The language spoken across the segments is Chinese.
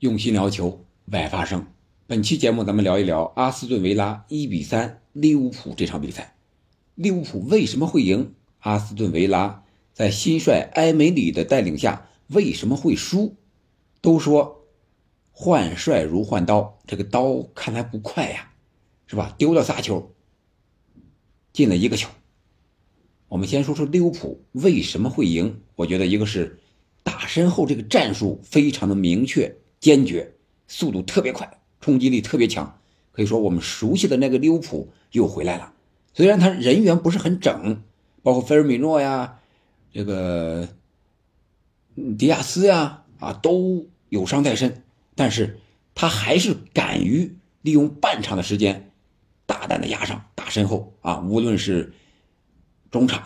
用心聊球，外发声。本期节目咱们聊一聊阿斯顿维拉一比三利物浦这场比赛。利物浦为什么会赢？阿斯顿维拉在新帅埃梅里的带领下为什么会输？都说换帅如换刀，这个刀看来不快呀，是吧？丢了仨球，进了一个球。我们先说说利物浦为什么会赢？我觉得一个是打身后这个战术非常的明确。坚决，速度特别快，冲击力特别强，可以说我们熟悉的那个利物浦又回来了。虽然他人员不是很整，包括菲尔米诺呀，这个迪亚斯呀，啊都有伤在身，但是他还是敢于利用半场的时间，大胆的压上打身后啊，无论是中场、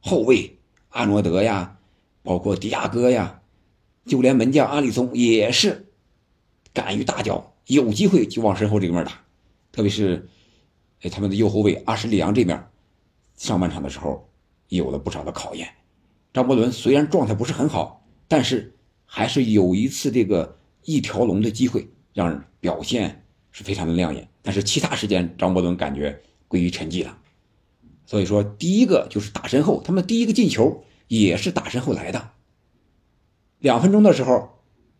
后卫阿诺德呀，包括迪亚哥呀。就连门将阿里松也是敢于大脚，有机会就往身后这面打。特别是哎，他们的右后卫阿什利杨这面，上半场的时候有了不少的考验。张伯伦虽然状态不是很好，但是还是有一次这个一条龙的机会，让人表现是非常的亮眼。但是其他时间，张伯伦感觉归于沉寂了。所以说，第一个就是打身后，他们第一个进球也是打身后来的。两分钟的时候，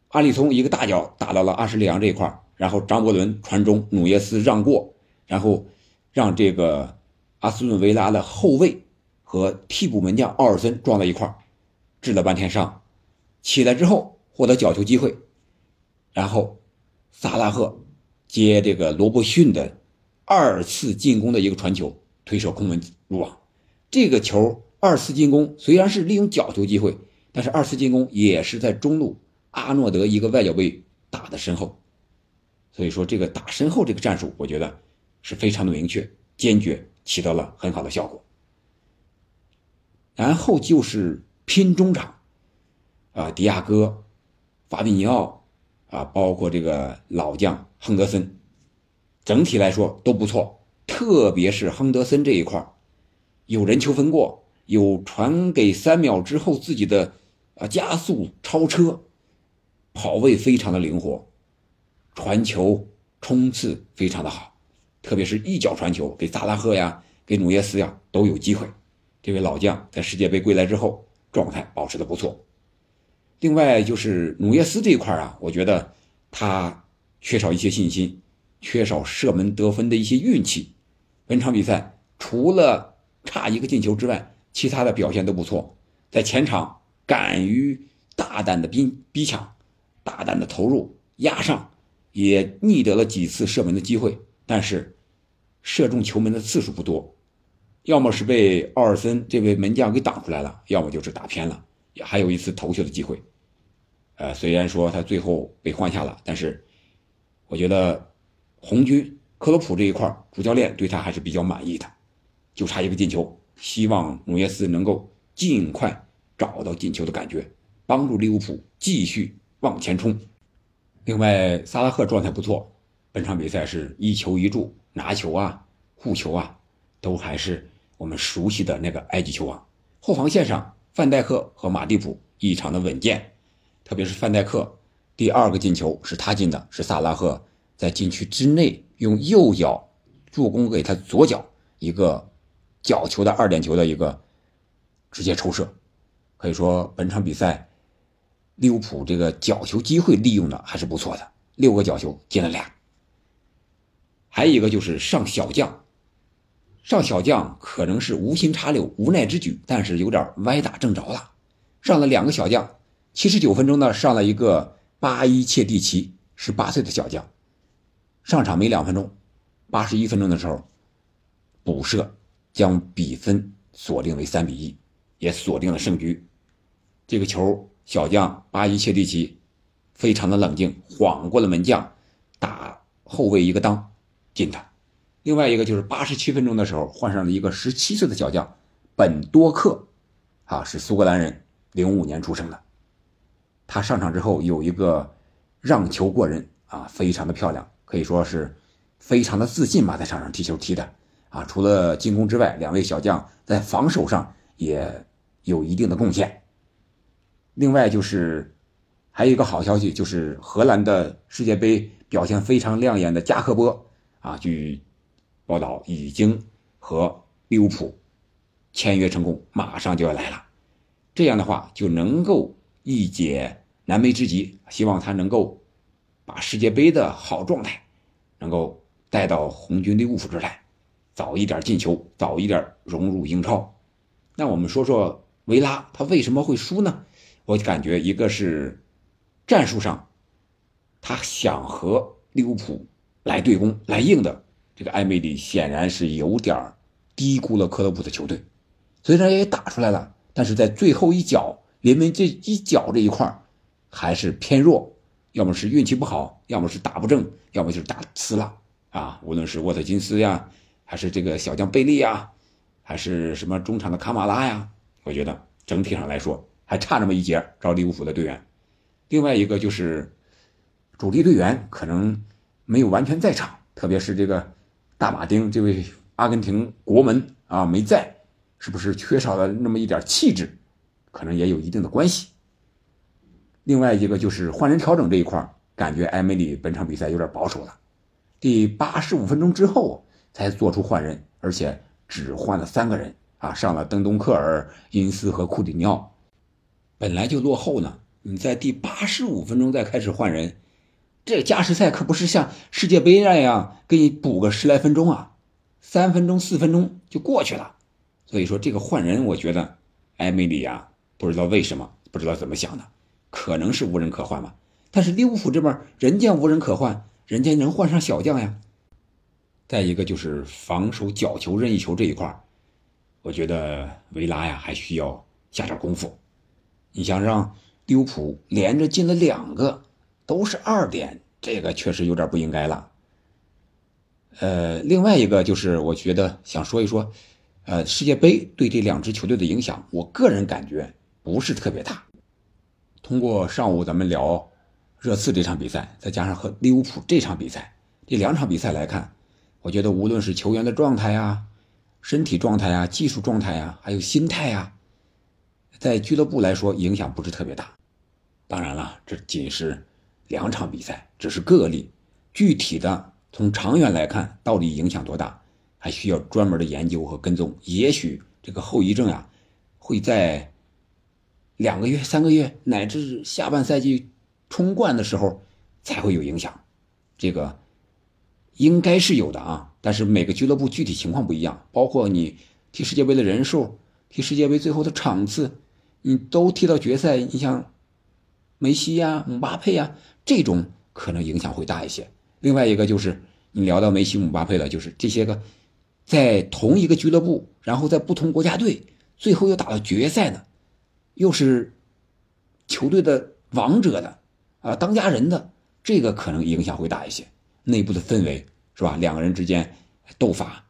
阿里松一个大脚打到了阿什利杨这一块然后张伯伦传中，努涅斯让过，然后让这个阿斯顿维拉的后卫和替补门将奥尔森撞在一块治了半天伤，起来之后获得角球机会，然后萨拉赫接这个罗伯逊的二次进攻的一个传球，推射空门入网。这个球二次进攻虽然是利用角球机会。但是二次进攻也是在中路阿诺德一个外脚背打的身后，所以说这个打身后这个战术，我觉得是非常的明确、坚决，起到了很好的效果。然后就是拼中场，啊，迪亚哥、法比尼奥，啊，包括这个老将亨德森，整体来说都不错，特别是亨德森这一块有人球分过，有传给三秒之后自己的。啊，加速超车，跑位非常的灵活，传球冲刺非常的好，特别是一脚传球给萨拉赫呀，给努涅斯呀都有机会。这位老将在世界杯归来之后，状态保持的不错。另外就是努涅斯这一块啊，我觉得他缺少一些信心，缺少射门得分的一些运气。本场比赛除了差一个进球之外，其他的表现都不错，在前场。敢于大胆的逼逼抢，大胆的投入压上，也觅得了几次射门的机会，但是射中球门的次数不多，要么是被奥尔森这位门将给挡出来了，要么就是打偏了，也还有一次头球的机会。呃，虽然说他最后被换下了，但是我觉得红军克洛普这一块主教练对他还是比较满意的，就差一个进球，希望努涅斯能够尽快。找到进球的感觉，帮助利物浦继续往前冲。另外，萨拉赫状态不错，本场比赛是一球一助，拿球啊、护球啊，都还是我们熟悉的那个埃及球王。后防线上，范戴克和马蒂普异常的稳健，特别是范戴克，第二个进球是他进的，是萨拉赫在禁区之内用右脚助攻给他左脚一个角球的二点球的一个直接抽射。可以说本场比赛，利物浦这个角球机会利用的还是不错的，六个角球进了俩。还有一个就是上小将，上小将可能是无心插柳、无奈之举，但是有点歪打正着了，上了两个小将。七十九分钟呢，上了一个巴伊切蒂奇，十八岁的小将，上场没两分钟，八十一分钟的时候补射，将比分锁定为三比一，也锁定了胜局。这个球，小将巴伊切蒂奇非常的冷静，晃过了门将，打后卫一个裆进的。另外一个就是八十七分钟的时候换上了一个十七岁的小将本多克，啊，是苏格兰人，零五年出生的。他上场之后有一个让球过人啊，非常的漂亮，可以说是非常的自信吧，在场上踢球踢的啊。除了进攻之外，两位小将在防守上也有一定的贡献。另外就是还有一个好消息就是荷兰的世界杯表现非常亮眼的加克波啊，据报道已经和利物浦签约成功，马上就要来了。这样的话就能够一解燃眉之急，希望他能够把世界杯的好状态能够带到红军利物浦这儿来，早一点进球，早一点融入英超。那我们说说维拉，他为什么会输呢？我感觉一个是战术上，他想和利物浦来对攻来硬的，这个艾梅里显然是有点低估了克洛普的球队，虽然也打出来了。但是在最后一脚，临门这一脚这一块还是偏弱，要么是运气不好，要么是打不正，要么就是打呲了啊！无论是沃特金斯呀，还是这个小将贝利呀，还是什么中场的卡马拉呀，我觉得整体上来说还差那么一截，招利物浦的队员。另外一个就是主力队员可能没有完全在场，特别是这个大马丁这位阿根廷国门啊没在。是不是缺少了那么一点气质，可能也有一定的关系。另外一个就是换人调整这一块感觉埃梅里本场比赛有点保守了，第八十五分钟之后才做出换人，而且只换了三个人啊，上了登东克尔、因斯和库蒂尼奥，本来就落后呢，你在第八十五分钟再开始换人，这加时赛可不是像世界杯那样给你补个十来分钟啊，三分钟、四分钟就过去了。所以说这个换人，我觉得埃梅里啊，不知道为什么，不知道怎么想的，可能是无人可换吧。但是利物浦这边人家无人可换，人家能换上小将呀。再一个就是防守角球、任意球这一块我觉得维拉呀还需要下点功夫。你想让利物浦连着进了两个，都是二点，这个确实有点不应该了。呃，另外一个就是我觉得想说一说。呃，世界杯对这两支球队的影响，我个人感觉不是特别大。通过上午咱们聊热刺这场比赛，再加上和利物浦这场比赛，这两场比赛来看，我觉得无论是球员的状态呀、身体状态呀、技术状态呀，还有心态呀，在俱乐部来说影响不是特别大。当然了，这仅是两场比赛，只是个例，具体的从长远来看，到底影响多大？还需要专门的研究和跟踪，也许这个后遗症啊，会在两个月、三个月乃至下半赛季冲冠的时候才会有影响。这个应该是有的啊，但是每个俱乐部具体情况不一样，包括你踢世界杯的人数、踢世界杯最后的场次，你都踢到决赛，你像梅西呀、姆巴佩呀，这种可能影响会大一些。另外一个就是你聊到梅西、姆巴佩了，就是这些个。在同一个俱乐部，然后在不同国家队，最后又打到决赛呢，又是球队的王者的啊，当家人的，这个可能影响会大一些。内部的氛围是吧？两个人之间斗法，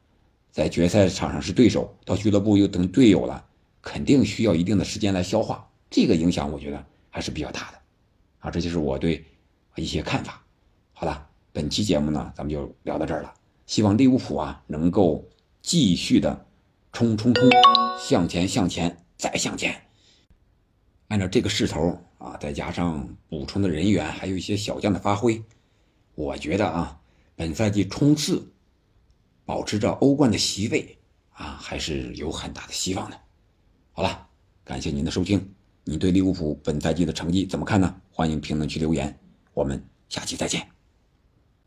在决赛场上是对手，到俱乐部又等队友了，肯定需要一定的时间来消化。这个影响我觉得还是比较大的啊。这就是我对一些看法。好了，本期节目呢，咱们就聊到这儿了。希望利物浦啊能够继续的冲冲冲向前向前再向前。按照这个势头啊，再加上补充的人员，还有一些小将的发挥，我觉得啊，本赛季冲刺保持着欧冠的席位啊，还是有很大的希望的。好了，感谢您的收听。你对利物浦本赛季的成绩怎么看呢？欢迎评论区留言。我们下期再见。